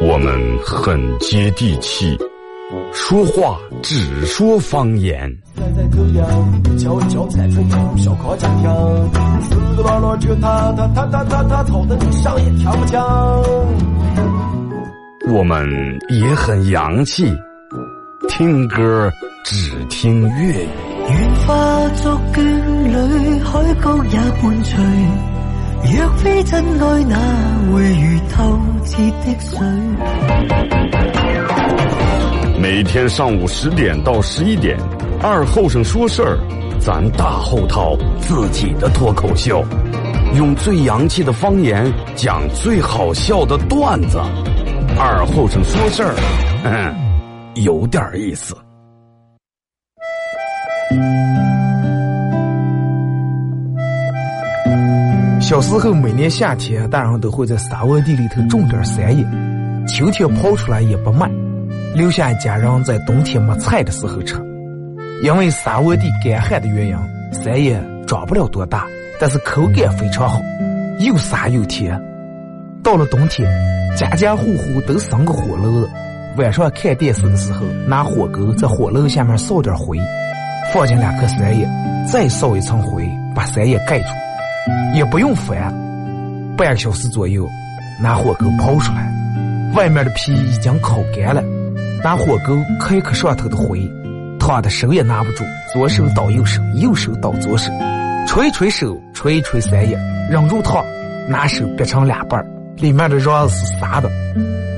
我们很接地气，说话只说方言。我们也很洋气，听歌只听粤语。愿化作眷侣，海角也伴随。若非真爱，哪会如透彻的水？每天上午十点到十一点，二后生说事儿，咱大后套自己的脱口秀，用最洋气的方言讲最好笑的段子。二后生说事儿，嗯，有点意思。小时候，每年夏天，大人都会在沙窝地里头种点山野，秋天刨出来也不卖，留下家人在冬天没菜的时候吃。因为沙窝地干旱的原因，山野长不了多大，但是口感非常好，又沙又甜。到了冬天，家家户户都生个火炉子，晚上看电视的时候，拿火钩在火炉下面烧点灰，放进两颗山叶，再烧一层灰，把山叶盖住。也不用翻，半个小时左右，拿火钩刨出来，外面的皮已经烤干了，拿火钩开开上头的灰，烫的手也拿不住，左手倒右手，右手倒左手，捶捶手，捶捶三叶，忍住烫，拿手掰成两半里面的肉是沙的，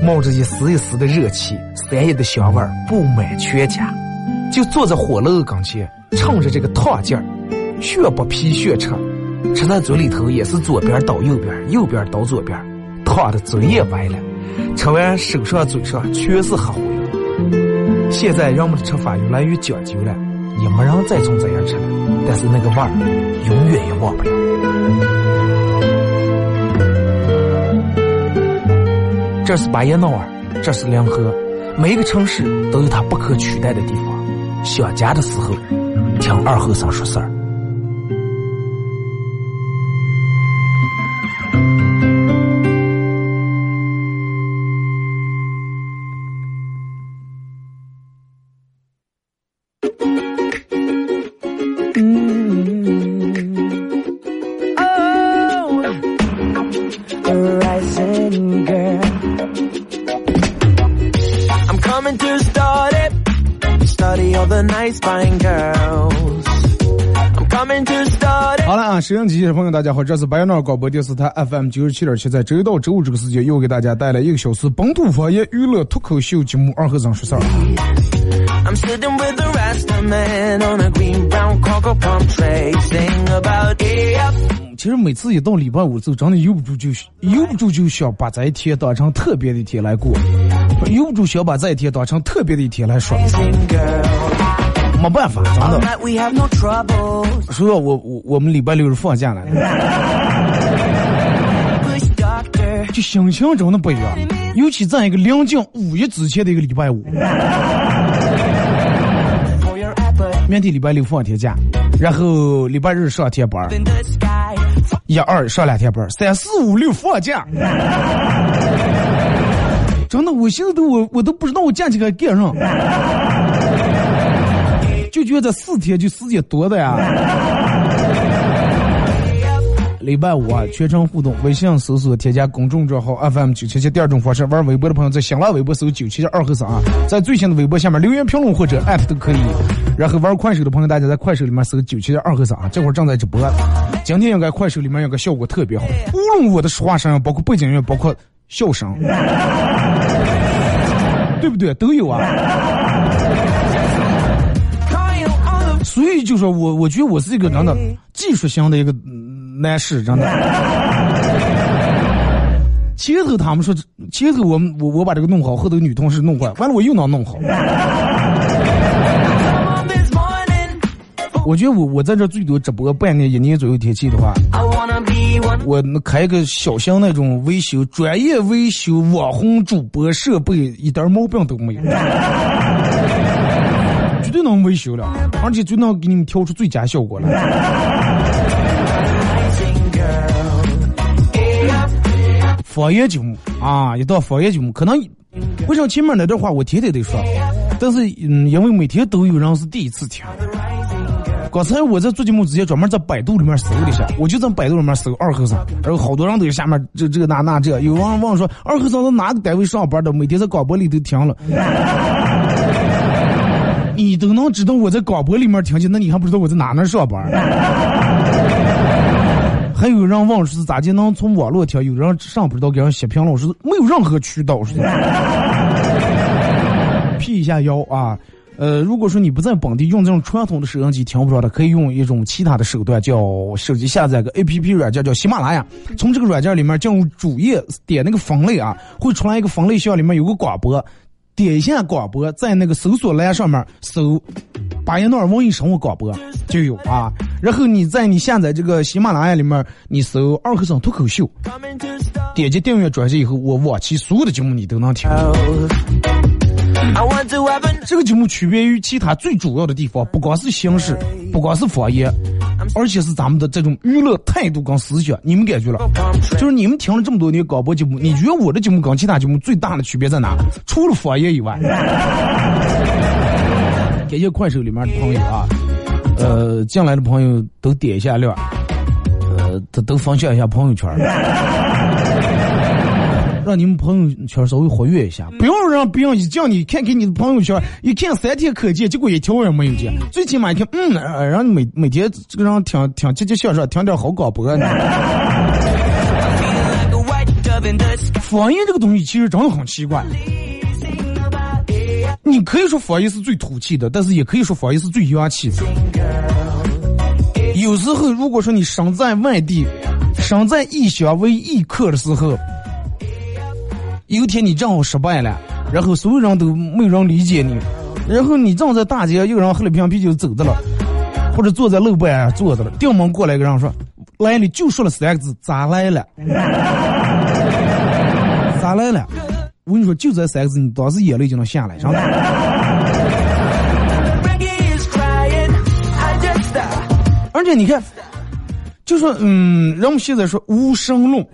冒着一丝一丝的热气，三叶的香味布满全家，就坐在火炉跟前，趁着这个烫劲儿，血不皮血吃。吃在嘴里头也是左边倒右边，右边倒左边，烫的嘴也歪了。吃完手上嘴上全是黑灰。现在人们的吃法越来越讲究了，也没人再从这样吃了。但是那个味儿永远也忘不了。这是巴彦淖尔，这是临河，每个城市都有它不可取代的地方。想家的时候，听二后生说事儿。大家好，这是白杨淖广播电视台 FM 九十七点七，在周一到周五这个时间，又给大家带来一个小时本土方言娱乐脱口秀节目《二和尚说事儿》。其实每次一到礼拜五，就真的由不住就由不住就想把这一天当成特别的一天来过，由不住想把这一天当成特别的一天来说。没办法，真的。说到我我我们礼拜六是放假了，就心情真的不一样。尤其在一个临近五一之前的一个礼拜五，明天礼拜六放一天假，然后礼拜日上天班，一二上两天班，三四五六放假。真的，我现在都我我都不知道我假期该干啥。就觉得四天就时间多的呀。礼拜五啊，全程互动，微信搜索添加公众账号 FM 九七七。第二种方式，玩微博的朋友在新浪微博搜九七七二和尚啊，在最新的微博下面留言评论或者艾特都可以。然后玩快手的朋友，大家在快手里面搜九七七二和尚啊，这会儿正在直播。今天应该快手里面有个效果特别好，无论我的说话声，包括背景音乐，包括笑声，对不对？都有啊。所以就说我，我觉得我是一个真的技术型的一个男士，真的。前头他们说，前头我们我我把这个弄好，后头女同事弄坏，完了我又能弄好。我觉得我我在这最多直播半年一年左右天气的话，我开个小型那种维修，专业维修网红主播设备，一点毛病都没有。绝对能维修了，而且就能给你们调出最佳效果来。方言节目啊，一到方言节目，可能为啥前面那段话我天天得说，但是嗯，因为每天都有人是第一次听。刚才我在做节目之前专门在百度里面搜了一下，我就在百度里面搜二和尚，然后好多人都在下面这这个那那这，有人问说二和尚在哪个单位上班的，每天在广播里头听了。你都能知道我在广播里面听见，那你还不知道我在哪那上班？还有人问是咋就能从网络听？有人上不知道给人写评论，说没有任何渠道，是辟一下谣啊。呃，如果说你不在本地用这种传统的收音机听不着的，可以用一种其他的手段，叫手机下载个 A P P 软件，叫喜马拉雅。从这个软件里面进入主页，点那个分类啊，会出来一个分类项，里面有个广播，点一下广播，在那个搜索栏上面搜“巴彦淖尔文艺生活广播”就有啊。然后你在你下载这个喜马拉雅里面，你搜“二和尚脱口秀”，点击订阅专辑以后，我往期所有的节目你都能听。这个节目区别于其他最主要的地方，不光是形式，不光是方言，而且是咱们的这种娱乐态度跟思想。你们感觉了？就是你们听了这么多年广播节目，你觉得我的节目跟其他节目最大的区别在哪？除了方言以外，感谢快手里面的朋友啊，呃，进来的朋友都点一下亮，呃，都都分享一下朋友圈。让你们朋友圈稍微活跃一下，不要让别人一叫你看看你的朋友圈，一看三天可见，结果一条也没有见。最起码一看，嗯，让你每每天这个人听听积极向上，听点好广播呢。方言这个东西其实真的很奇怪，你可以说方言是最土气的，但是也可以说方言是最洋气的。有时候，如果说你身在外地，身在异乡为异客的时候。有一天你正好失败了，然后所有人都没人理解你，然后你正在大街，有人喝了瓶啤酒走着了，或者坐在路边坐着了，顶门过来一个人说：“来了，就说了三个字，咋来了？咋来了？”我跟你说，就这三个字，你当时眼泪就能下来，上。而且你看，就说嗯，人们现在说无声论。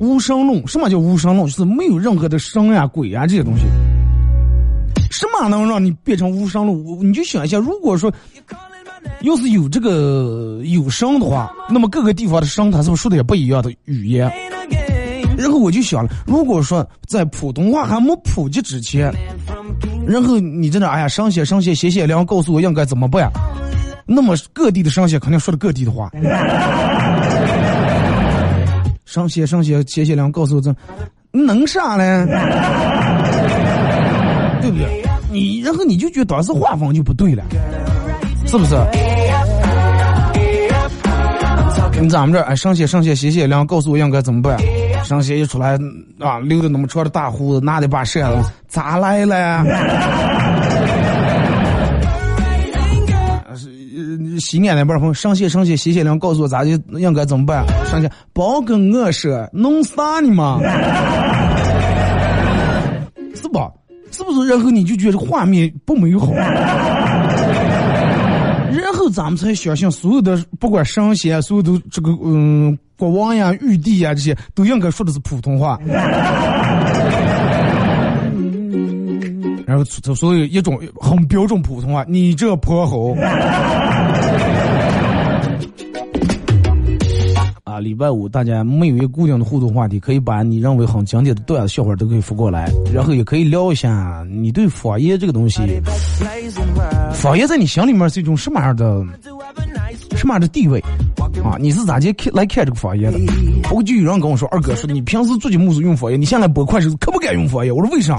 无神论，什么叫无神论？就是没有任何的神呀、鬼呀这些东西。什么能让你变成无神论？你就想一下，如果说要是有这个有神的话，那么各个地方的神，他是不是说的也不一样的语言？然后我就想了，如果说在普通话还没普及之前，然后你在那哎呀，上写上写写写然后，告诉我应该怎么办？那么各地的上写肯定说的各地的话。上些上些谢谢良告诉我这能啥嘞？对不对？你然后你就觉得当时画风就不对了，是不是？你咱们这哎上些上些谢谢良告诉我应该怎么办？上些一出来啊，留着那么长的大胡子，拿着把扇子，咋来了？西安那边朋友上线上线，谢谢良告诉我咋就应该怎么办？上线包跟我说，弄啥呢嘛？是不？是不是？然后你就觉得画面不美好，然后咱们才相信所有的不管神仙，所有的这个嗯国王呀、玉帝呀这些，都应该说的是普通话。然后所以一种很标准普通话，你这泼猴。啊，礼拜五大家没有一个固定的互动话题，可以把你认为很经典的段子、笑话都可以发过来，然后也可以聊一下你对方言这个东西，方言在你心里面是一种什么样的、什么样的地位啊？你是咋接来看这个方言的？我就有人跟我说，二哥说你平时做节目是用方言，你现在播快手可不敢用方言。我说为啥？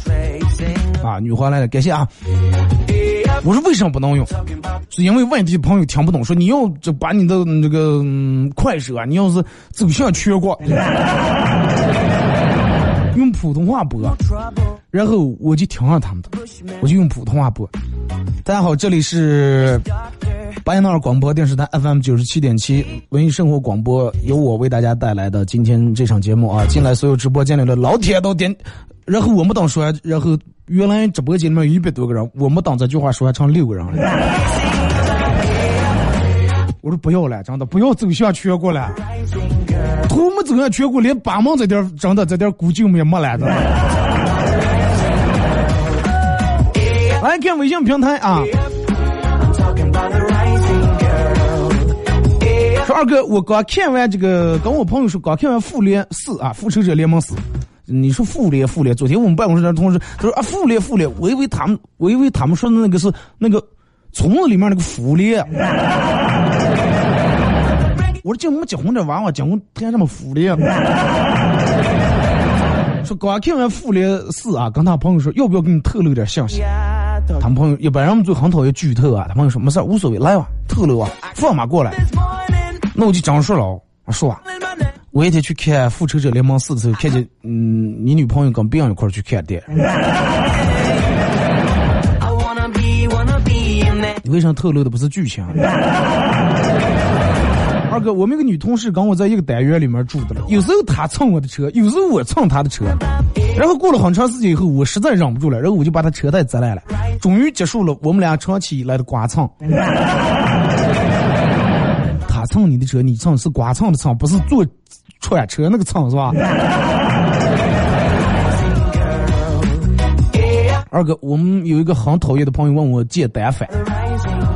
啊，女皇来了，感谢啊！我说为什么不能用？是因为外地朋友听不懂，说你要就把你的那个快手啊，你要是走向全国，用普通话播，然后我就听上他们的，我就用普通话播。大家好，这里是巴彦淖尔广播电视台 FM 九十七点七文艺生活广播，由我为大家带来的今天这场节目啊，进来所有直播间里的老铁都点。然后我们当说，然后原来直播间里面有一百多个人，我们当这句话说还成六个人了。我说不要了，真的不要走向全国了。图没走向全国，连八门这点真的这点古旧也没了的。来看微信平台啊。说二哥，我刚看完这个，跟我朋友说刚看完《复联四》啊，《复仇者联盟四》。你说复联复联？昨天我们办公室的同事他说啊，复联复联，我以为他们我以为他们说的那个是那个虫子里面那个复联。我说结婚结婚这娃娃结婚谈什么复联？说刚看完《复联四》啊，跟他朋友说要不要给你透露点信息？他们朋友一般人们就很讨厌剧透啊，他朋友说没事无所谓，来吧，透露啊，放马过来。那我就这样说了，说啊，我一天去看《复仇者联盟四》的时候，看见嗯，你女朋友跟别人一块去看的。你为啥透露的不是剧情？二哥，我们一个女同事跟我在一个单元里面住的了，有时候她蹭我的车，有时候我蹭她的车，然后过了很长时间以后，我实在忍不住了，然后我就把他车带砸烂了，终于结束了我们俩长期以来的刮蹭。他蹭你的车，你蹭是刮蹭的蹭，不是坐穿车那个蹭是吧？二哥，我们有一个很讨厌的朋友问我借单反，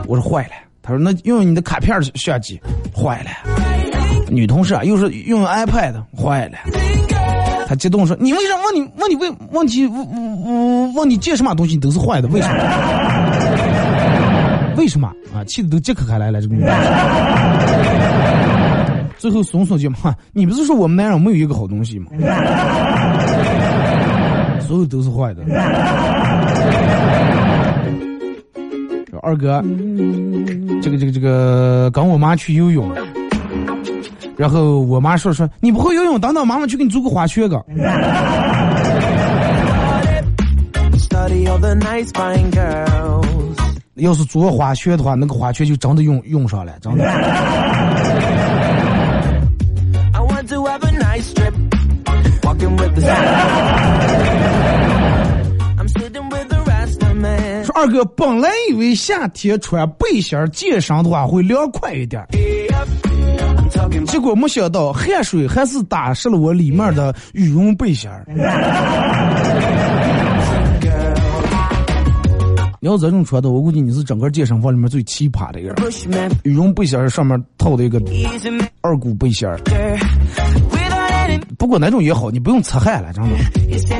我说坏了。他说那用你的卡片相机，坏了。女同事啊，又是用 iPad，坏了。他激动说：“你为啥问你问你问问题问问问你借什么东西都是坏的？为什么？为什么啊？气的都解开来了，这个女的。最后松松就嘛，你不是说我们男人没有一个好东西吗？所有都是坏的。二哥，这个这个这个，跟我妈去游泳，然后我妈说说你不会游泳，等等妈妈去给你租个滑雪个。要是租滑雪的话，那个滑雪就真的用用上了，真的。说二哥，本来以为夏天穿背心健身的话会凉快一点，结果没想到汗水还是打湿了我里面的羽绒背心儿。你 要这种穿的，我估计你是整个健身房里面最奇葩的一个人。羽绒背心儿上面套的一个二股背心儿。不过那种也好，你不用擦汗了，真的。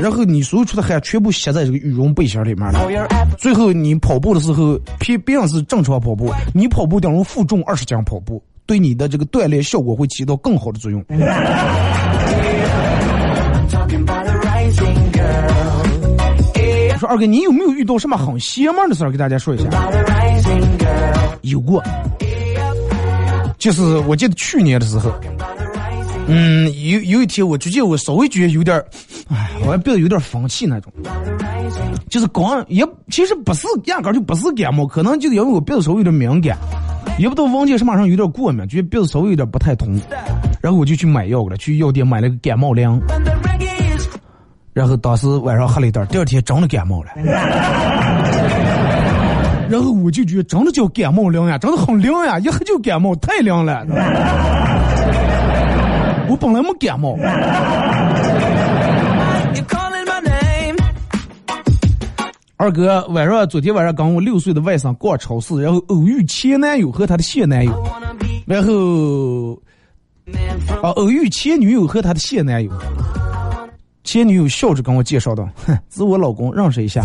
然后你所有出的汗全部吸在这个羽绒背心里面了。最后你跑步的时候，别别人是正常跑步，你跑步等于负重二十斤跑步，对你的这个锻炼效果会起到更好的作用。说二哥，你有没有遇到什么很邪门的事儿？给大家说一下。有过，就是我记得去年的时候。嗯，有有一天，我就觉得我稍微觉得有点，哎，好像鼻子有点风气那种，就是光也其实不是压根就不是感冒，可能就是因为我鼻子稍微有点敏感，也不知道忘记什么上有点过敏，觉得鼻子稍微有点不太通，然后我就去买药了，去药店买了个感冒凉，然后当时晚上喝了一袋，第二天真的感冒了，然后我就觉得真的叫感冒凉呀，真的很凉呀，一喝就感冒，太凉了。我本来没感冒。二哥晚上昨天晚上跟我六岁的外甥逛超市，然后偶遇前男友和他的现男友，然后啊偶遇前女友和他的现男友，前女友笑着跟我介绍道：“哼，是我老公，认识一下。”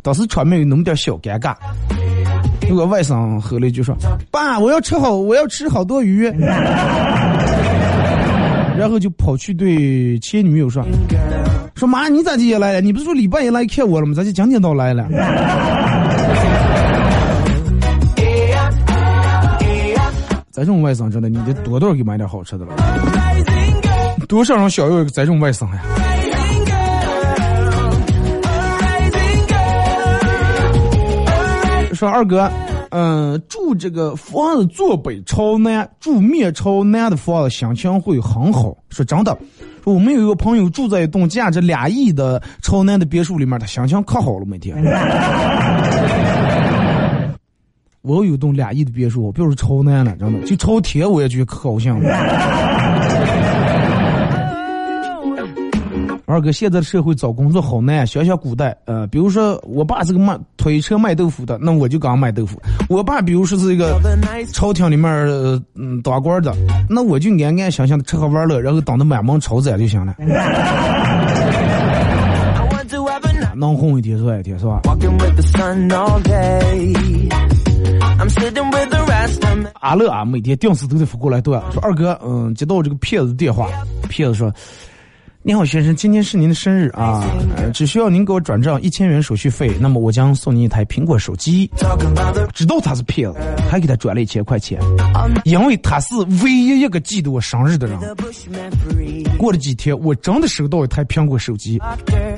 当时场面有那么点小尴尬。那个外甥喝了一句说：“爸，我要吃好，我要吃好多鱼。”然后就跑去对前女友说：“说妈，你咋今天来了？你不是说礼拜一来看我了吗？咋就今天倒来了？” 咱这种外甥真的，你得多多给买点好吃的了。多少让小友咱这种外甥呀？说二哥。嗯，住这个房子坐北朝南，住面朝南的房子心情会很好。说真的，说我们有一个朋友住在一栋价值两亿的朝南的别墅里面，他心情可好了，每天。我有栋两亿的别墅，我别说朝南了，真的，就朝天我也觉得可高兴了。二哥，现在的社会找工作好难，想想古代，呃，比如说我爸是个卖推车卖豆腐的，那我就刚卖豆腐。我爸比如说是一个朝廷里面嗯当官的，那我就安安详详的吃喝玩乐，然后等着满门抄斩就行了。能红一天算一天，是吧？阿乐啊，每天定时都得发过来对说二哥，嗯，接到这个骗子电话，骗子说。你好，先生，今天是您的生日啊，只需要您给我转账一千元手续费，那么我将送您一台苹果手机。知道他是骗子，还给他转了一千块钱，因为他是唯一一个记得我生日的人。过了几天，我真的收到一台苹果手机，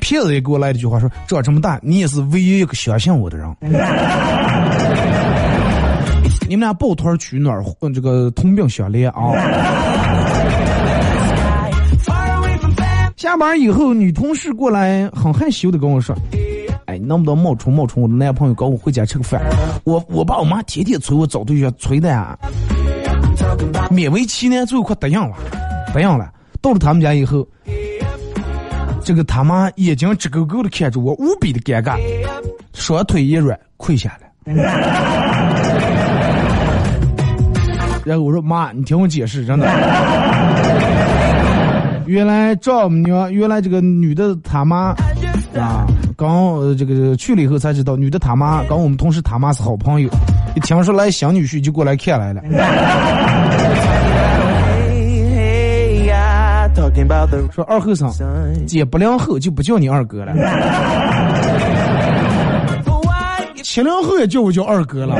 骗子也给我来了一句话说：长这么大，你也是唯一一个相信我的人。你们俩抱团取暖，这个同病相怜啊。下班以后，女同事过来很害羞的跟我说：“哎，能不能冒充冒充我的男朋友，跟我回家吃个饭？我我爸我妈天天催我找对象，催的啊，勉为其难，最后快答应了，答应了。到了他们家以后，这个他妈眼睛直勾勾的看着我，无比的尴尬，双腿一软跪下了。然后我说妈，你听我解释，真的。”原来丈母娘，原来这个女的他妈 啊，刚这个去了以后才知道，女的他妈跟我们同事他妈是好朋友。一听说来小女婿，就过来看来了。说二后生，姐不良后就不叫你二哥了，七零后也叫我叫二哥了。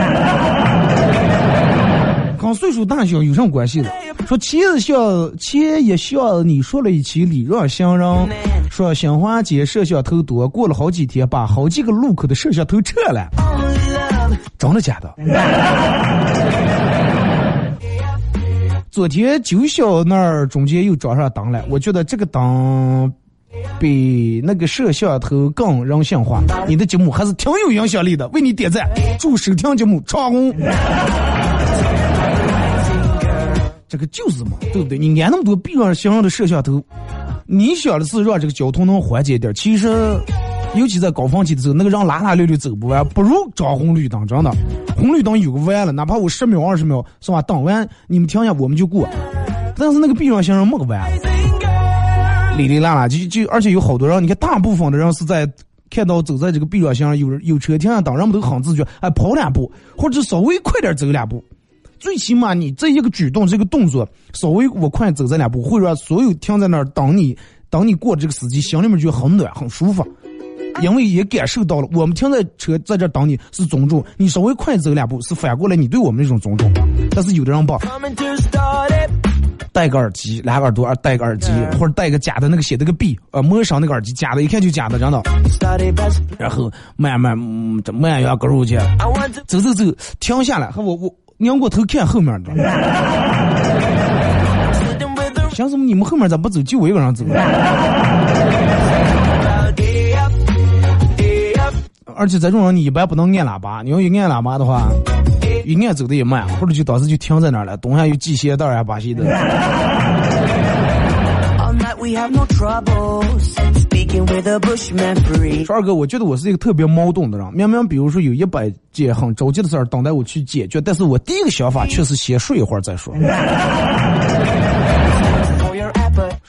跟岁数大小有什么关系的？说钱像钱也像你说了一期礼让行人，说新华街摄像头多，过了好几天，把好几个路口的摄像头撤了，真的假的？昨天九小那儿中间又装上灯了，我觉得这个灯比那个摄像头更人性化。你的节目还是挺有影响力的，为你点赞，祝收听节目长红。这个就是嘛，对不对？你安那么多避让行人的摄像头，你想的是让这个交通能缓解点。其实，尤其在高峰期的时候，那个人拉拉溜溜走不完，不如装红绿灯，真的。红绿灯有个弯了，哪怕我十秒、二十秒，是吧？等完你们停下，我们就过。但是那个避让行人没个弯，哩哩啦啦，就就，而且有好多人，你看，大部分的人是在看到走在这个避让行人有有车停下等，人们都很自觉，哎，跑两步，或者稍微快点走两步。最起码你这一个举动，这个动作稍微我快走这两步，会让所有停在那儿等你等你过这个司机心里面就很暖很舒服，因为也感受到了我们停在车在这等你是尊重，你稍微快走两步是反过来你对我们那种尊重。但是有的人吧，戴个耳机，两个耳朵戴个耳机，或者戴个假的那个写的个 B，呃，陌生那个耳机，假的，一看就假的，真的。然后慢慢这慢下跟入去，走走走，停下来，和我我。拧过头看后面的，想什么？你们后面咋不走？就我一个人走。而且这种人，你一般不能按喇叭。你要一按喇叭的话，一按走的也慢，或者就当时就停在那儿了。东下有系鞋带啊，把鞋的。说二哥，我觉得我是一个特别矛盾的人。明明比如说有一百件很着急的事儿等待我去解决，但是我第一个想法却是先睡一会儿再说。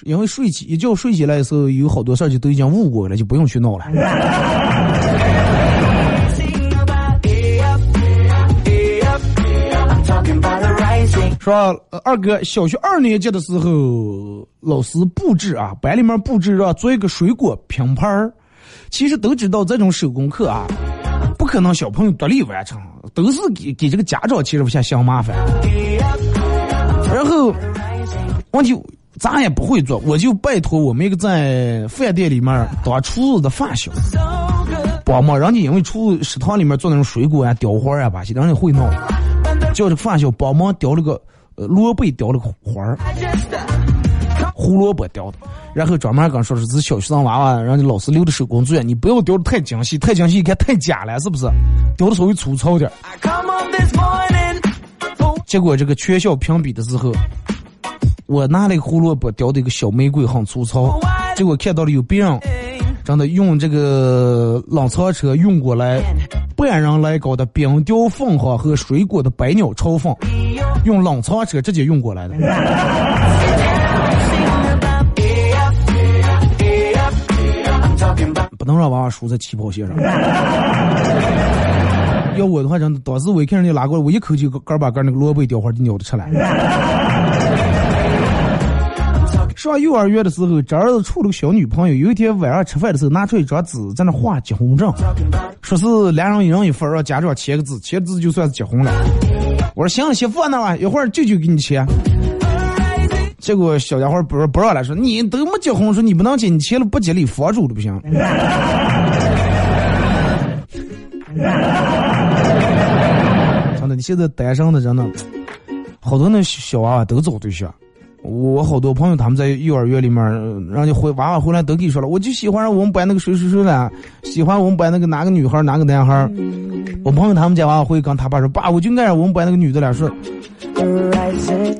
因为睡起一觉睡起来的时候，有好多事儿就都已经悟过了，就不用去闹了。说二哥，小学二年级的时候，老师布置啊，班里面布置让做一个水果拼盘儿。其实都知道这种手工课啊，不可能小朋友独立完成，都是给给这个家长其实不嫌嫌麻烦。然后问题咱也不会做，我就拜托我们一个在饭店里面当厨子的发小帮忙，人家因为厨食堂里面做那种水果啊、雕花啊把些，人家会弄，叫这个发小帮忙雕了个。呃，萝卜雕了个花儿，胡萝卜雕的，然后专门跟说是是小学生娃娃，让你老师留的手工作业，你不要雕的太精细，太精细一看太假了，是不是？雕的稍微粗糙点。结果这个全校评比的时候，我拿了个胡萝卜雕的一个小玫瑰，很粗糙。结果看到了有别人真的用这个冷藏车运过来半人来高的冰雕凤凰和水果的百鸟朝凤，用冷藏车直接运过来的。不能让娃娃输在起跑线上。要我的话，真的，当时我一看人家拉过来，我一口就干把干那个萝卜雕花就咬得出来。上幼儿园的时候，这儿子处了个小女朋友。有一天晚上吃饭的时候，拿出一张纸在那画结婚证，说是两人一人一份，让家长签个字，签字就算是结婚了。我说行，媳妇那吧，一会儿舅舅给你切。结果小家伙不不让来，说你都没结婚，说你不能结，你结了不吉利，佛主都不行。真的，你现在单身的真的，好多那小娃娃都找对象。我好多朋友他们在幼儿园里面，人家回娃娃回来都给你说了，我就喜欢我们班那个谁谁谁了，喜欢我们班那个哪个女孩哪个男孩。我朋友他们家娃娃回跟他爸说，爸，我就爱上我们班那个女的了，说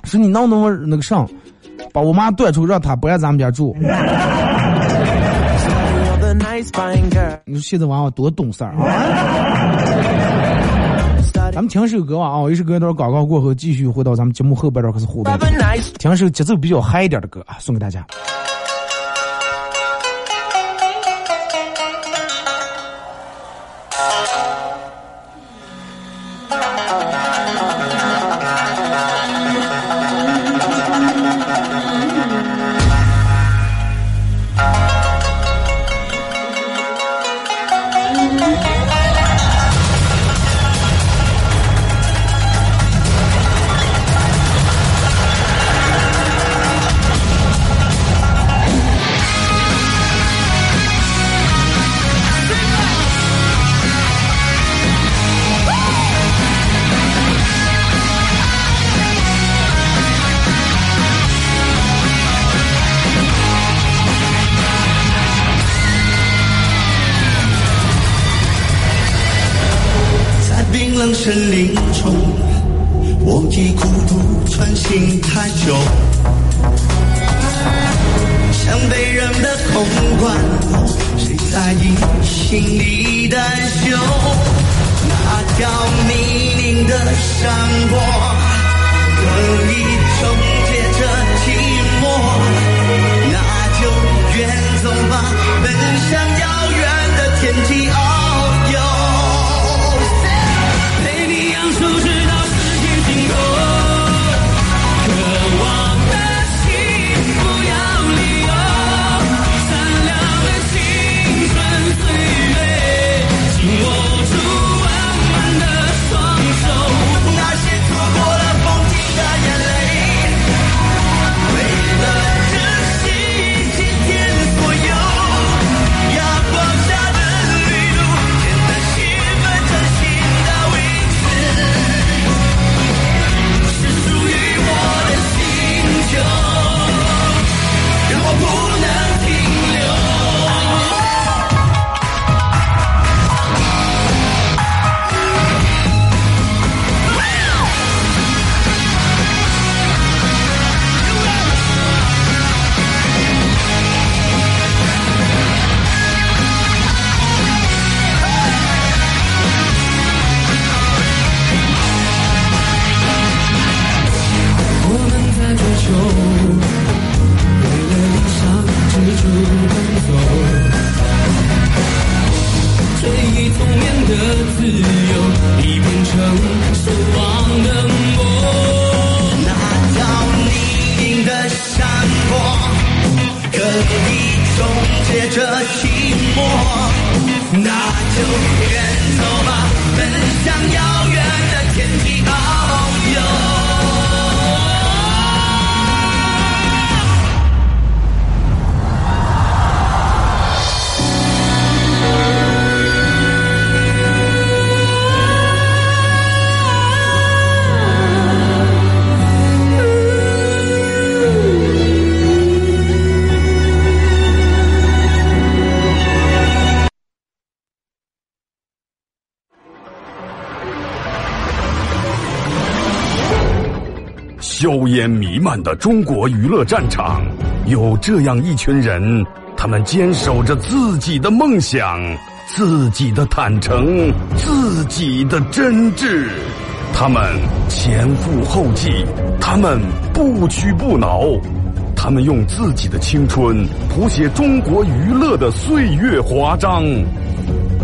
是你能不能那个上，把我妈断出让她不爱咱们家住。你说现在娃娃多懂事儿啊！咱们听首歌吧啊，一首歌一段广告过后，继续回到咱们节目后半段开始互动。听首节奏比较嗨一点的歌啊，送给大家。硝烟弥漫的中国娱乐战场，有这样一群人，他们坚守着自己的梦想，自己的坦诚，自己的真挚。他们前赴后继，他们不屈不挠，他们用自己的青春谱写中国娱乐的岁月华章。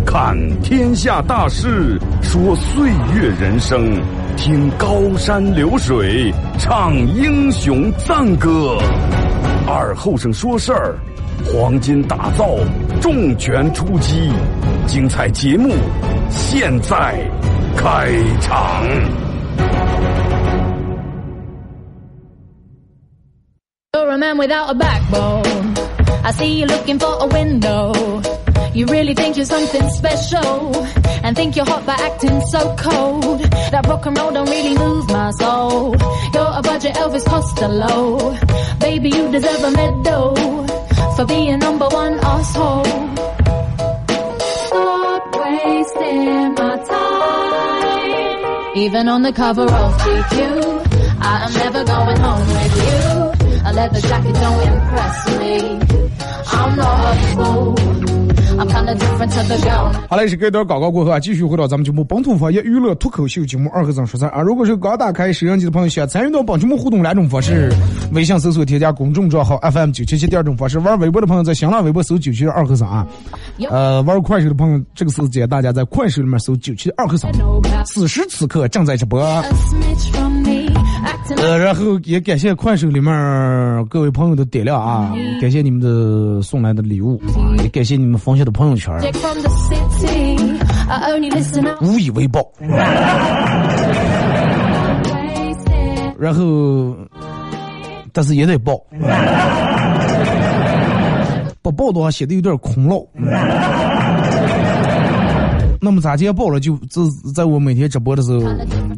看天下大事，说岁月人生，听高山流水，唱英雄赞歌。二后生说事儿，黄金打造，重拳出击，精彩节目现在开场。You're a man without a backbone. I see you looking for a window. You really think you're something special and think you're hot by acting so cold. That rock and roll don't really move my soul. You're a budget Elvis Costello. Baby, you deserve a medal for being number one asshole. Stop wasting my time. Even on the cover of GQ, I am never going home with you. A leather jacket don't impress me. I'm not a fool. 好嘞，是隔一段广告过后啊，继续回到咱们节目本土方言娱乐脱口秀节目二和尚说事啊。如果是刚打开摄像机的朋友，想参与到本节目互动两种方式：微信搜索添加公众账号 FM 九七七；第二种方式，玩微博的朋友在新浪微博搜九七二和尚啊。呃，玩快手的朋友，这个时间大家在快手里面搜九七二和尚。此时此刻正在直播。呃，然后也感谢快手里面各位朋友的点亮啊，感谢你们的送来的礼物啊，也感谢你们分享的朋友圈，无以为报。然后，但是也得报，不报的话显得有点空落。那么咱今天报了？就在在我每天直播的时候，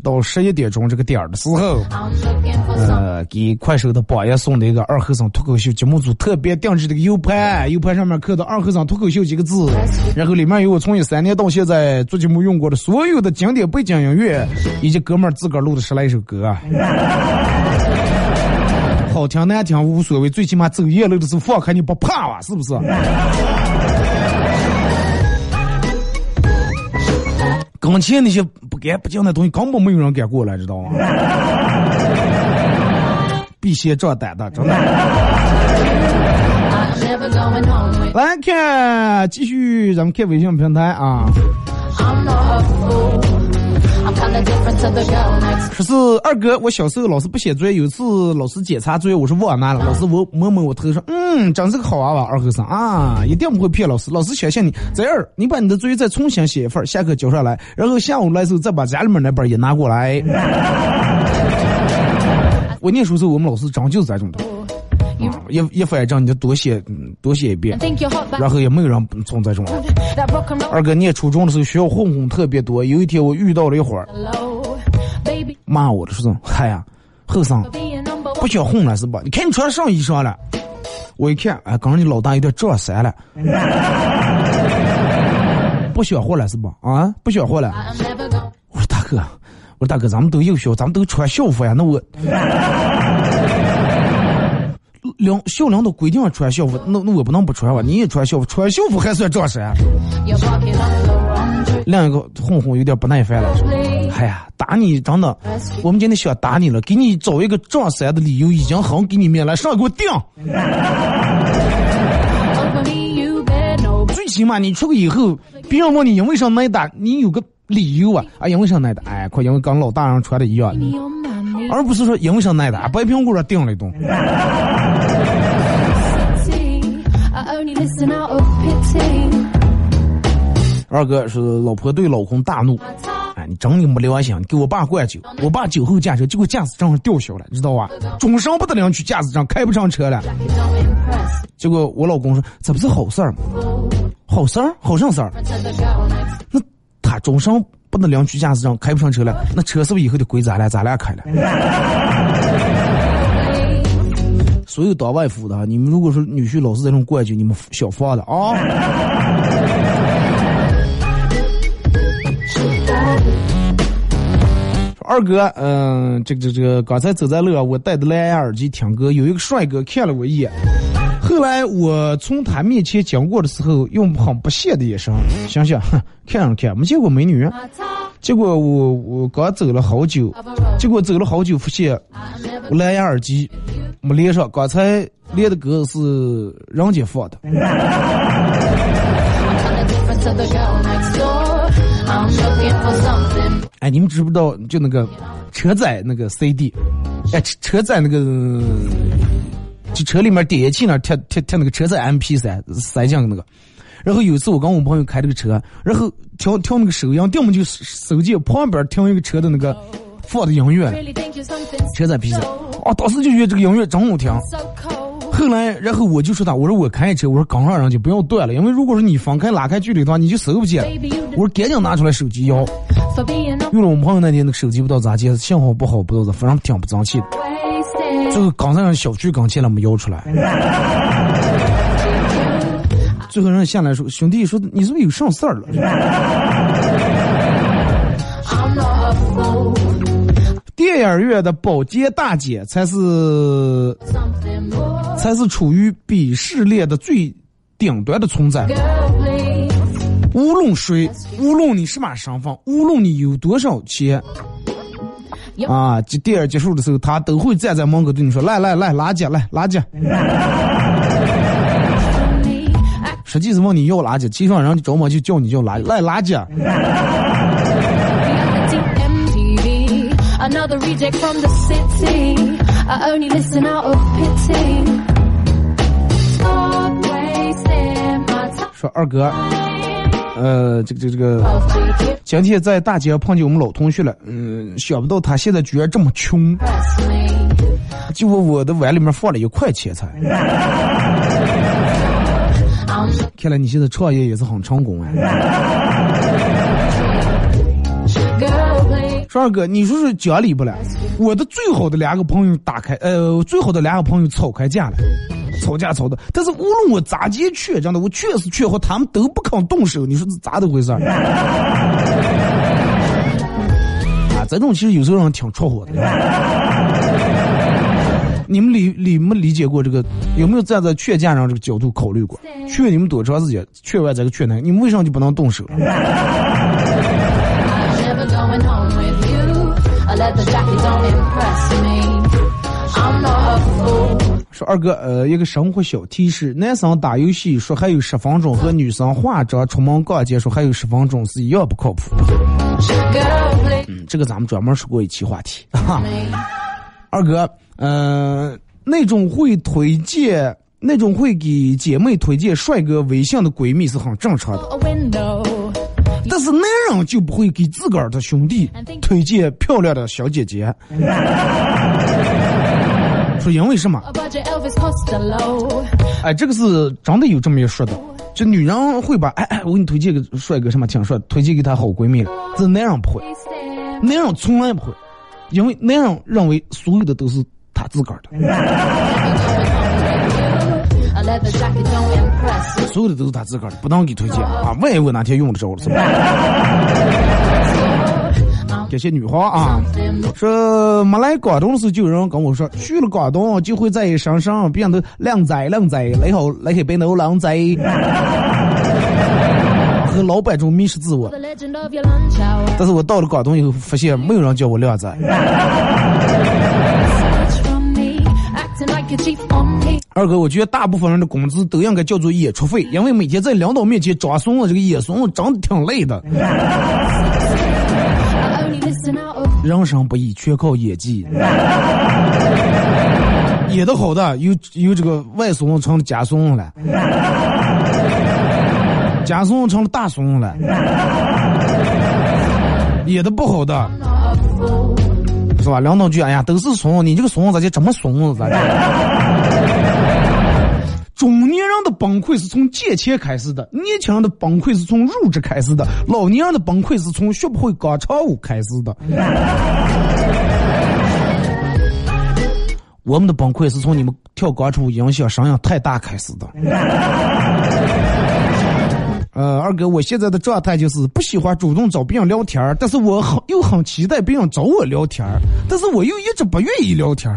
到十一点钟这个点儿的时候，呃，给快手的榜爷送的一个二和尚脱口秀节目组特别定制的个 U 盘，U 盘上面刻的“二和尚脱口秀”几个字，然后里面有我从一三年到现在做节目用过的所有的经典背景音乐，以及哥们儿自个儿录的十来首歌，好听难听无所谓，最起码走夜路的时候放开你不怕吧？是不是？刚前那些不干不净的东西，根本没有人敢过来，知道吗？必先壮胆的，真的。来看，继续，咱们看微信平台啊。说是二哥，我小时候老师不写作业，有一次老师检查作业，我是忘拿了。老师我摸摸我头说，嗯，真是个好娃娃，二和尚啊，一定不会骗老师。老师相信你。这样，你把你的作业再重新写一份，下课交上来，然后下午来时候再把家里面那本也拿过来。我念书时候，我们老师真就是这种的。一一反正你就多写多写一遍，然后也没有人从这种。二哥念初中的时候，学校混混特别多。有一天我遇到了一会儿，骂我的说：“嗨呀，后生，不想混了是吧？你看你穿上衣裳了。”我一看，哎，刚刚你老大有点撞衫了。不想混了是吧？啊，不想混了。我说大哥，我说大哥，咱们都幼小，咱们都穿校服呀。那我。领校领导规定穿校服，那那我不能不穿吧？你也穿校服，穿校服还算撞衫？另一个混混有点不耐烦了，说：“哎呀，打你真的，我们今天想打你了，给你找一个撞衫的理由，已经很给你面了，上给我顶！最起码你出去以后，别人问你因为啥挨打，你有个理由啊！啊，因为啥挨打？哎，快因为跟老大人穿的一样。”而不是说因为啥挨打，白苹果上顶了一顿。二哥是老婆对老公大怒，哎，你真的没良心！给我爸灌酒，我爸酒后驾车，结果驾驶证吊销了，知道吧？终身不得领取驾驶证，开不上车了。结果我老公说：“这不是好事儿吗？好事儿，好事儿。那他终身。”不能领取驾驶证，开不上车了，那车是不是以后得归咱俩？咱俩开了。所有当外夫的，你们如果说女婿老是这种惯就你们小放的啊。二哥，嗯、这个这个这个，刚才走在路上，我戴着蓝牙耳机听歌，有一个帅哥看了我一眼，后来我从他面前经过的时候，用很不屑的眼神，想想，哼，看上看，没见过美女啊。结果我我刚走了好久，结果走了好久，发现我蓝牙耳机没连上，刚才连的歌是人家放的。哎，你们知不知道就那个车载那个 CD，哎，车车载那个，就车里面点烟器那儿贴贴贴那个车载 MP 三塞进那个。然后有一次我跟我朋友开这个车，然后调调那个收音，要么就手机旁边听一个车的那个放的音乐，Really think you're something 车载 P 三。哦，当时就觉得这个音乐真好听。后来，然后我就说他，我说我开车，我说刚上人就不要断了，因为如果说你分开拉开距离的话，你就收不见了。我说赶紧拿出来手机要。for being 用了我朋友那天那个手机不知道咋接，信号不好，不知道咋，反正挺不争气的。最后刚上小区刚进来没摇出来。最后人下来说：“兄弟，说你是不是有上事儿了 I'm not a fool.？” 电影院的保洁大姐才是才是处于鄙视链的最顶端的存在。无论谁，无论你什么身份，无论你有多少钱，啊，就电影结束的时候，他都会站在门口对你说：“来来来，垃圾来垃圾。” 实际是问你要垃圾，基本上周末就叫你叫垃圾，来垃圾。说二哥。呃，这个这个这个，I'll take it, 今天在大街碰见我们老同学了，嗯，想不到他现在居然这么穷，press me. 结果我的碗里面放了一块钱财。看来你现在创业也是很成功哎。girl, please. 说二哥，你说是讲理不了？我的最好的两个朋友打开，呃，最好的两个朋友吵开架了，吵架吵的，但是无论我咋接劝，真的，我确实劝和他们都不肯动手，你说这咋的回事儿？啊，这种其实有时候人挺戳火的。你们理理没理解过这个？有没有站在劝架上这个角度考虑过？劝你们多长时间？劝完这个劝那个，你们为什么就不能动手？说二哥，呃，一个生活小提示：男生打游戏说还有十分钟，和女生化妆出门逛街说还有十分钟是一样不靠谱。Please. 嗯，这个咱们专门说过一期话题。哈，二哥，呃，那种会推荐、那种会给姐妹推荐帅哥微信的闺蜜是很正常的，但是男人就不会给自个儿的兄弟推荐漂亮的小姐姐。说因为什么.哎，这个是真的有这么一说的，就女人会把哎哎，我给你推荐个帅哥什么挺帅，推荐给她好闺蜜了，这男人不会，男人从来不会，因为男人认为所有的都是他自个儿的 所有的都是他自个儿的，不能给推荐啊，万一我哪天用得着了怎么办？感谢女皇啊，说没来广东的时候就有人跟我说，去了广东就会在山上变得靓仔靓仔，你好你係變到靚仔，和老板中迷失自我.但是我到了广东以后，发现没有人叫我靓仔。二哥，我觉得大部分人的工资都应该叫做演出费，因为每天在领导面前装怂，这个演怂真的挺累的。人生不易，全靠演技。演的好的，有有这个外怂成了假怂了，假怂成了大怂了。演的不好的，是吧？领导句，哎呀，都是怂，你这个怂咋就这么怂咋的？中年人的崩溃是从借钱开始的，年轻人的崩溃是从入职开始的，老年人的崩溃是从学不会广场舞开始的。我们的崩溃是从你们跳广场舞影响声音太大开始的。呃，二哥，我现在的状态就是不喜欢主动找别人聊天，但是我很又很期待别人找我聊天，但是我又一直不愿意聊天。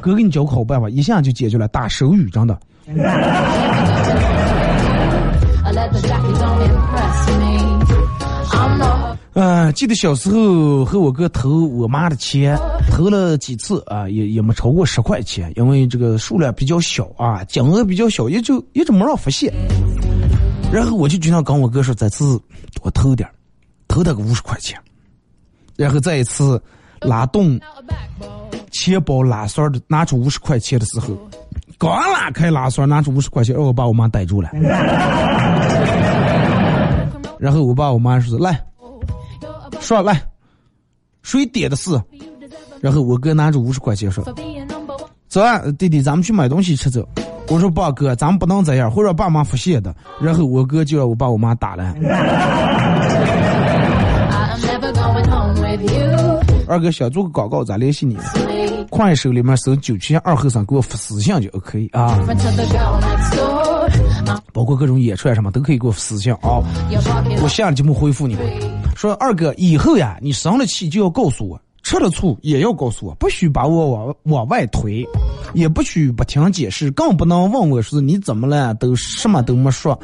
哥给你教个好办法，一下就解决了，打手语，真的。呃，记得小时候和我哥偷我妈的钱，偷了几次啊，也也没超过十块钱，因为这个数量比较小啊，金额比较小，也就一直没让发现。然后我就经常跟我哥说，这次多偷点儿偷他个五十块钱。然后再一次拉动.钱包拉栓的拿出五十块钱的时候，刚拉开拉栓，拿出五十块钱，让我把我妈逮住了。然后我爸我妈说：“来，说来，谁点的是？” you deserve a 然后我哥拿着五十块钱说 for being number one.：“ 走啊，弟弟，咱们去买东西吃走。”我说：“爸哥，咱们不能这样，会让爸妈发现的。”然后我哥就让我爸我妈打了。二哥想做个广告，咋联系你？快手里面搜九七二后生，给我发私信就 OK 啊，包括各种演出什么都可以给我私信啊。我下了节目回复你们，说二哥以后呀，你生了气就要告诉我，吃了醋也要告诉我，不许把我往往外推，也不许不听解释，更不能问我说你怎么了，都什么都没说，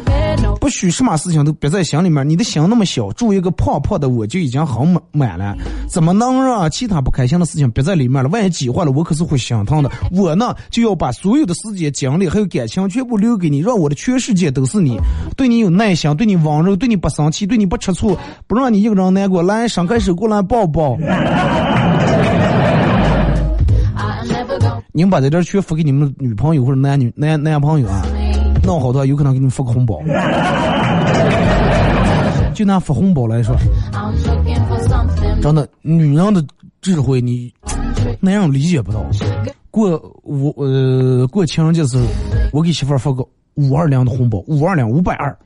不许什么事情都憋在心里面。你的心那么小，住一个胖胖的我就已经很满满了，怎么能让其他不开心的事情憋在里面了？万一激化了，我可是会心疼的。我呢，就要把所有的时间、精力还有感情全部留给你，让我的全世界都是你，对你有耐心，对你温柔，对你不生气，对你不吃醋，不让你一个人难过。来，伸开手过来抱抱。你们把这点全付给你们的女朋友或者男女男男朋友啊，弄好的话有可能给你们发个红包。就拿发红包来说，真的，女人的智慧你男人理解不到。过我呃过情人节的时候，我给媳妇儿发个五二零的红包，五二零五百二，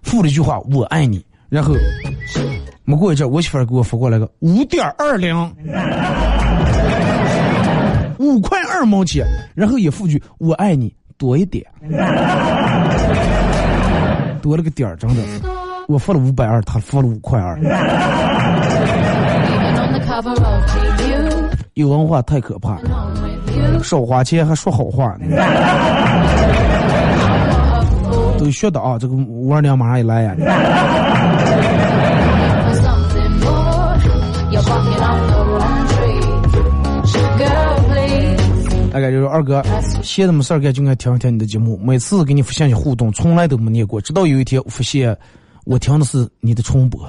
附了一句话“我爱你”，然后没过一阵，我媳妇儿给我发过来个五点二零，五块二毛钱，然后也附句“我爱你”多一点，多了个点儿，真的，我付了五百二，他付了五块二。有文化太可怕，少花钱还说好话呢。都学的啊，这个五二零马上一来呀。二哥，闲的没事儿干就爱听一听你的节目，每次给你发信息互动，从来都没念过，直到有一天我发现我听的是你的重播。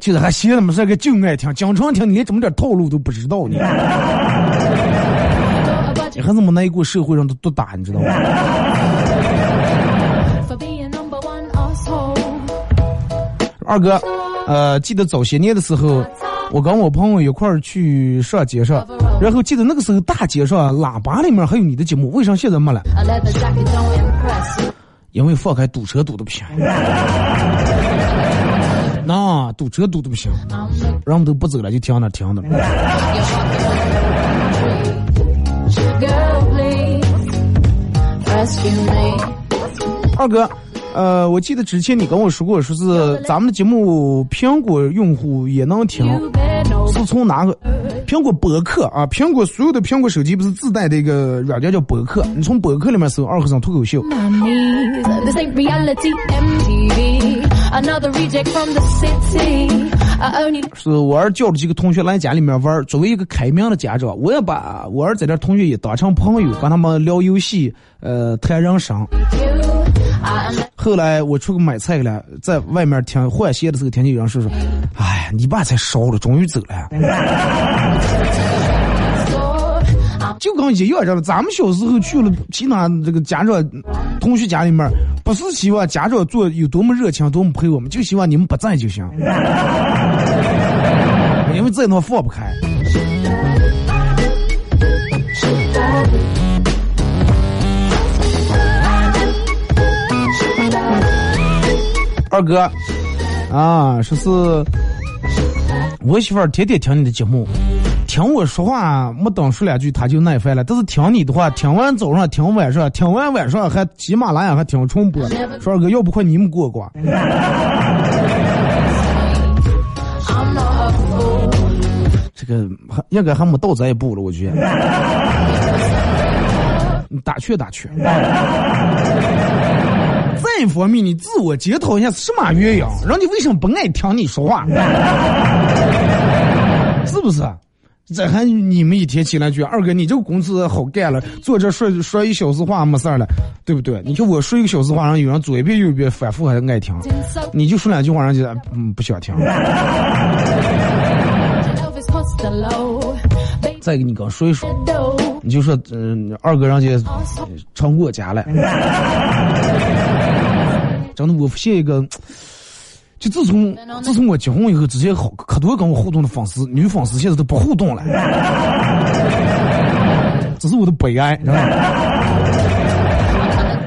就是还闲的没事儿干就爱听，经常听，你连这么点套路都不知道呢，你还是没挨过社会上的毒打，你知道吗.二哥，呃，记得早些年的时候，我跟我朋友一块儿去上街上，然后记得那个时候大街上喇叭里面还有你的节目，为啥现在没了？因为放开堵车堵的不行。那堵车堵的不行，人们都不走了，就停那停那。二哥，呃，我记得之前你跟我说过，说是咱们的节目苹果用户也能听是从哪个？苹果博客啊，苹果所有的苹果手机不是自带的一个软件叫博客，你从博客里面搜“二和尚脱口秀 ”，my knees. This ain't reality MTV. Another reject from the city. I only 是我儿叫了几个同学来家里面玩儿，作为一个开明的家长，我也把我儿在这同学也当成朋友，跟他们聊游戏，呃，谈人生。后来我出去买菜了，在外面听换鞋的时候，听见有人说说：“哎呀，你爸才烧了，终于走了。”就跟一样，知道？咱们小时候去了其他这个家长、同学家里面，不是希望家长做有多么热情、多么陪我们，就希望你们不在就行，因为在那放不开。二哥，啊，说是我媳妇儿天天听你的节目，听我说话没等说两句他就耐烦了，但是听你的话，听完早上，听晚上，听完晚上还喜马拉雅还听重播。说二哥，要不快你们过过？这个应该还没到这一步了，我觉得。你打趣打趣。再一方面，你自我检讨一下是什么原因，让你为什么不爱听你说话？是不是？这还你们一天起来就二哥，你这个工资好干了，坐这说说一小时话没事儿了，对不对？你看我说一个小时话，让有人左一遍右一遍反复还爱听，你就说两句话，人家嗯不想听。再给你刚说一说，你就说嗯二哥人家成 我家了，真的我发现一个。就自从自从我结婚以后，之前好可多跟我互动的粉丝，女粉丝现在都不互动了，这是我的悲哀，知道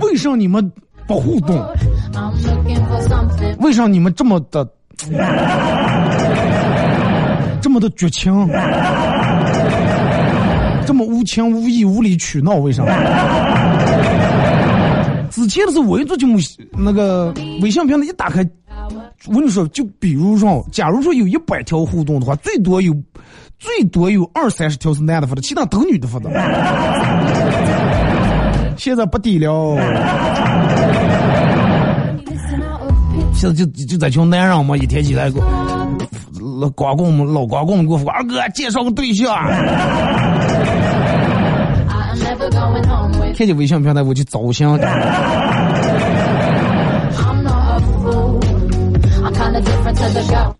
为啥你们不互动？为啥你们这么的 这么的绝情？这么无情无义无理取闹？为啥？之前的是我一做就，那个微信平台一打开。我跟你说，就比如说，假如说有一百条互动的话，最多有，最多有二三十条是男的发的，其他都女的发的。现在不低了，现在就就在群男人嘛，一天起来老光棍们、老光棍给我发，二哥介绍个对象。看见微信平台我就糟心。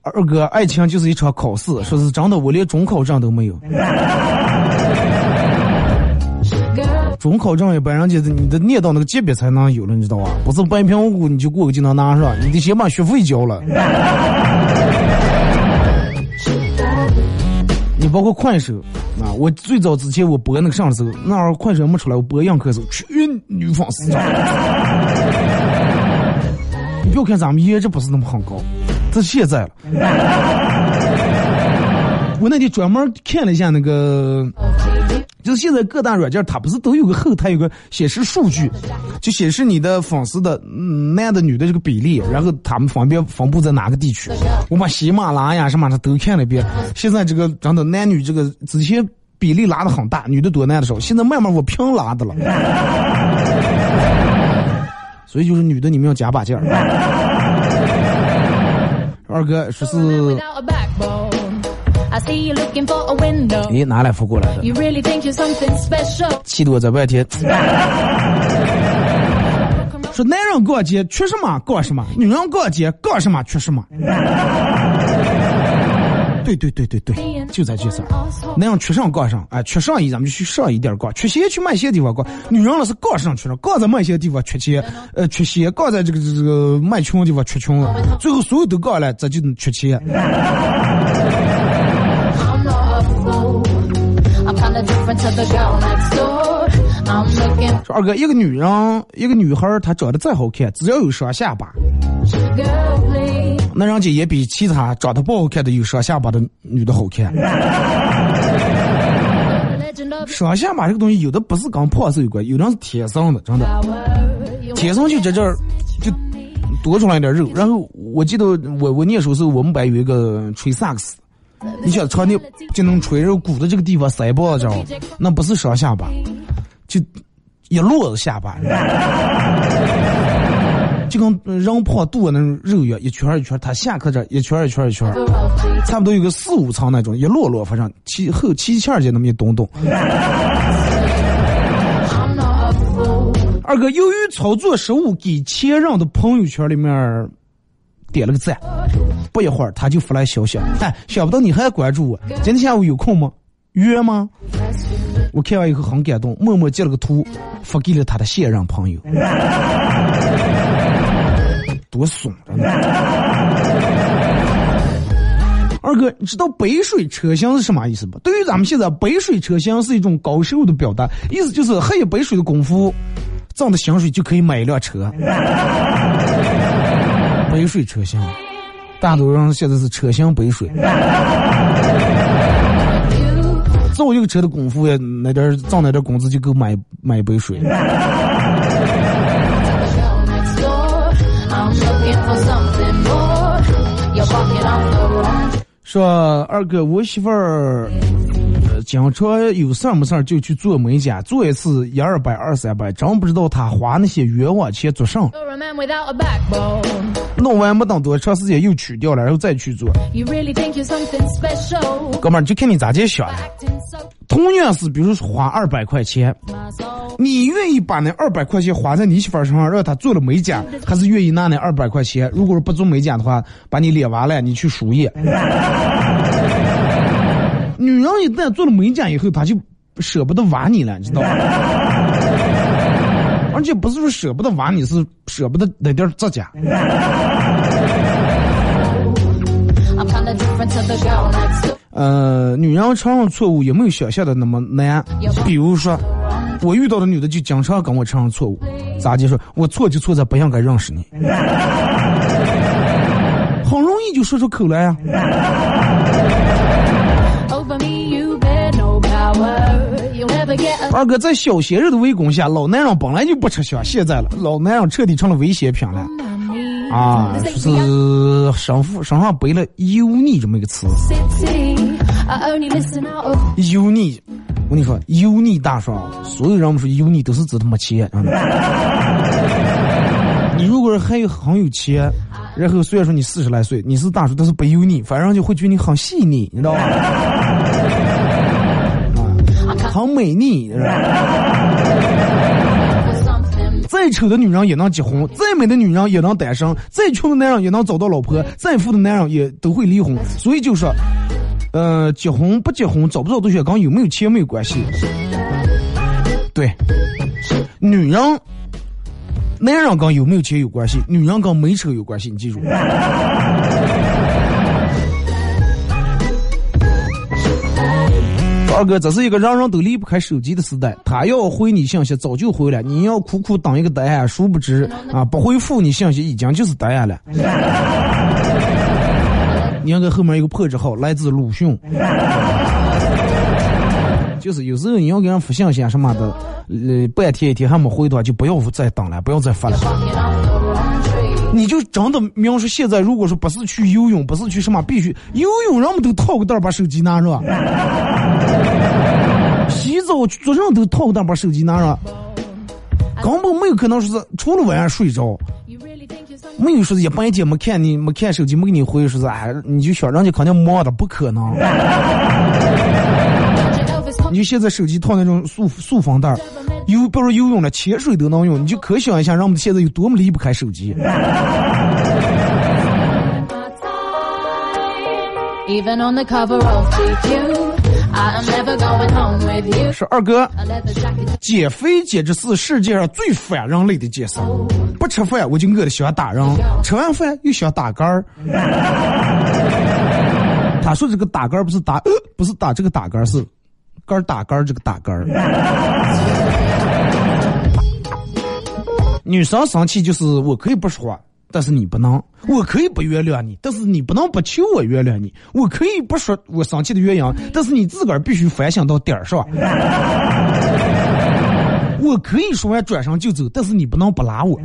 二哥，爱情就是一场考试，说是真的，我连中考证都没有。中考证一般人家你得念到那个级别才能有了，你知道吧？不是白平无故你就过个就能拿是吧，你得先把学费交了。你包括快手啊，我最早之前我播那个上的时候，那会儿快手没出来，我播样课时候全女粉丝。你不要看咱们颜值不是那么很高。是现在了，我那天专门看了一下那个，就是现在各大软件它不是都有个后台有个显示数据，就显示你的粉丝的男的女的这个比例，然后他们分别分布在哪个地区。我把喜马拉雅什么的都看了一遍，现在这个真的男女这个之前比例拉的很大，女的多男的少，现在慢慢我平拉的了。所以就是女的你们要加把劲儿。二哥说是，咦，哪来扶过来的？气得我在外天。说男人逛街缺什么逛什么，女人逛街逛什么缺什么。对对对对对，就在这事儿。男人缺上逛上，哎，缺上衣咱们就去上衣店逛；缺鞋去卖鞋地方逛。女人了是逛上缺上，逛在卖鞋地方缺钱，呃，缺鞋；逛在这个这个卖穷的地方缺裙，最后所有都逛了，这就缺钱。说二哥，一个女人，一个女孩，她长得再好看，只要有双下巴。那人家也比其他长得不好看的有双下巴的女的好看。双下巴这个东西，有的不是跟胖瘦有关，有的是天生的，真的。天生就在这儿，就多出来一点肉。然后我记得我我念书时候，我们班有一个吹萨克斯，你想穿的就能吹，然后鼓的这个地方腮帮子那不是双下巴，就一摞子下巴。就跟人胖肚那种肉一样，一圈一圈，它下课这一圈一圈一圈，差不多有个四五层那种，一摞摞，反正七后七千儿那么一咚咚。二哥由于操作失误，给前任的朋友圈里面点了个赞，不一会儿他就发来消息，哎，想不到你还关注我，今天下午有空吗？约吗？我看完以后很感动，默默截了个图，发给了他的现任朋友。多怂！二哥，你知道杯水车薪是什么意思不？对于咱们现在，杯水车薪是一种高收入的表达，意思就是喝一杯水的功夫，挣的薪水就可以买一辆车。杯水车薪，大多人现在是车薪杯水。造一个车的功夫呀，那点挣那点工资就够买买一杯水。说二哥，我媳妇儿经常有事儿没事儿就去做美甲，做一次一二百、二三百，真不知道他花那些冤枉钱做上。You're a man without a backbone. 弄完没等多长时间又取掉了，然后再去做。You really think you're something special. 哥们儿，就看你咋接想了。同样是，比如说花二百块钱，你愿意把那二百块钱花在你媳妇儿身上，让她做了美甲，还是愿意拿那二百块钱？如果说不做美甲的话，把你脸完了，你去输液。女人一旦做了美甲以后，她就舍不得挖你了，你知道吗？而且不是说舍不得挖你，是舍不得那点儿指甲。呃，女人承认错误也没有想象的那么难。比如说，我遇到的女的就经常跟我承认错误，咋就说我错就错在不应该认识你，很容易就说出口来呀、二哥在小鲜肉的围攻下，老男人本来就不吃香，现在了，老男人彻底成了危险品了啊！就是身负身上背了油腻这么一个词油腻。我跟你说，油腻大叔，所有人们说油腻都是指他妈钱。你如果是很有很有钱，然后虽然说你四十来岁，你是大叔，但是不油腻，反正就会觉得你很细腻，你知道吧？啊，很美丽，是吧？再丑的女人也能结婚，再美的女人也能单身，再穷的男人也能找到老婆，再富的男人也都会离婚。所以就说，呃，结婚不结婚，找不找对象跟有没有钱没有关系。对，女人、男人跟有没有钱有关系，女人跟没车有关系，你记住。二哥，这是一个人人都离不开手机的时代。他要回你信息，早就回了；你要苦苦等一个答案，殊不知啊，不回复你信息已经就是答案了。你应该后面有个破折号，来自鲁迅。就是有时候你要给人发信息啊什么的，呃，半天一天还没回的话，就不要再等了，不要再发了。你就真的描述现在，如果说不是去游泳，不是去什么，必须游泳，人们都套个袋儿把手机拿着；洗澡做人都套个袋儿把手机拿着，根本没有可能说是除了晚上睡着，没有说是一半天没看你没看手机没给你回，说是哎，你就想人家肯定忙的，不可能。你就现在手机套那种塑塑封袋儿，游，比如游泳了，潜水都能用，你就可想一下，让我们现在有多么离不开手机。说二哥减肥简直是世界上最反人类的件事。不吃饭我就饿得想打人，吃完饭又想打嗝儿。他说这个打嗝儿不是打，呃不是打这个打嗝儿，是杆儿打杆儿这个打杆儿。女生生气就是我可以不说话，但是你不能；我可以不原谅你，但是你不能不求我原谅你；我可以不说我生气的原因，但是你自个儿必须反省到点儿上。我可以说完转身就走，但是你不能不拉我。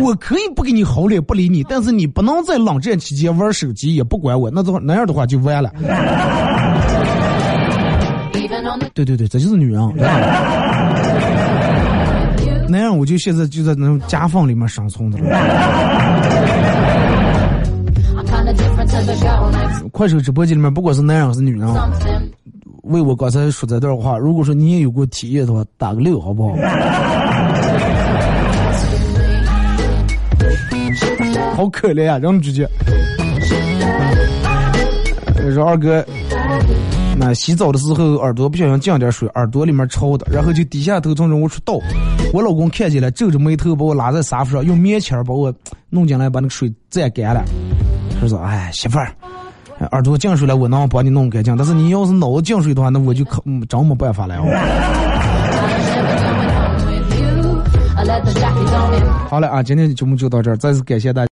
我可以不给你好脸不理你，但是你不能在冷战期间玩手机也不管我，那的话那样的话就完了。对对对，这就是女人。那样我就现在就在那种夹缝里面生存的了。快手直播间里面，不管是男人还是女人，为我刚才说这段话，如果说你也有过体验的话，打个六好不好？好可怜啊，人直接。呃说二哥，那洗澡的时候耳朵不小心进点水，耳朵里面潮的，然后就低下头从中屋出倒。我老公看见了，皱着眉头把我拉在沙发上，用棉签把我弄进来，把那个水蘸干了。他说：“哎，媳妇儿，耳朵进水了，我能帮你弄干净，但是你要是脑子进水的话，那我就可嗯真没办法了。” It. 好了啊，今天的节目就到这儿，再次感谢大家。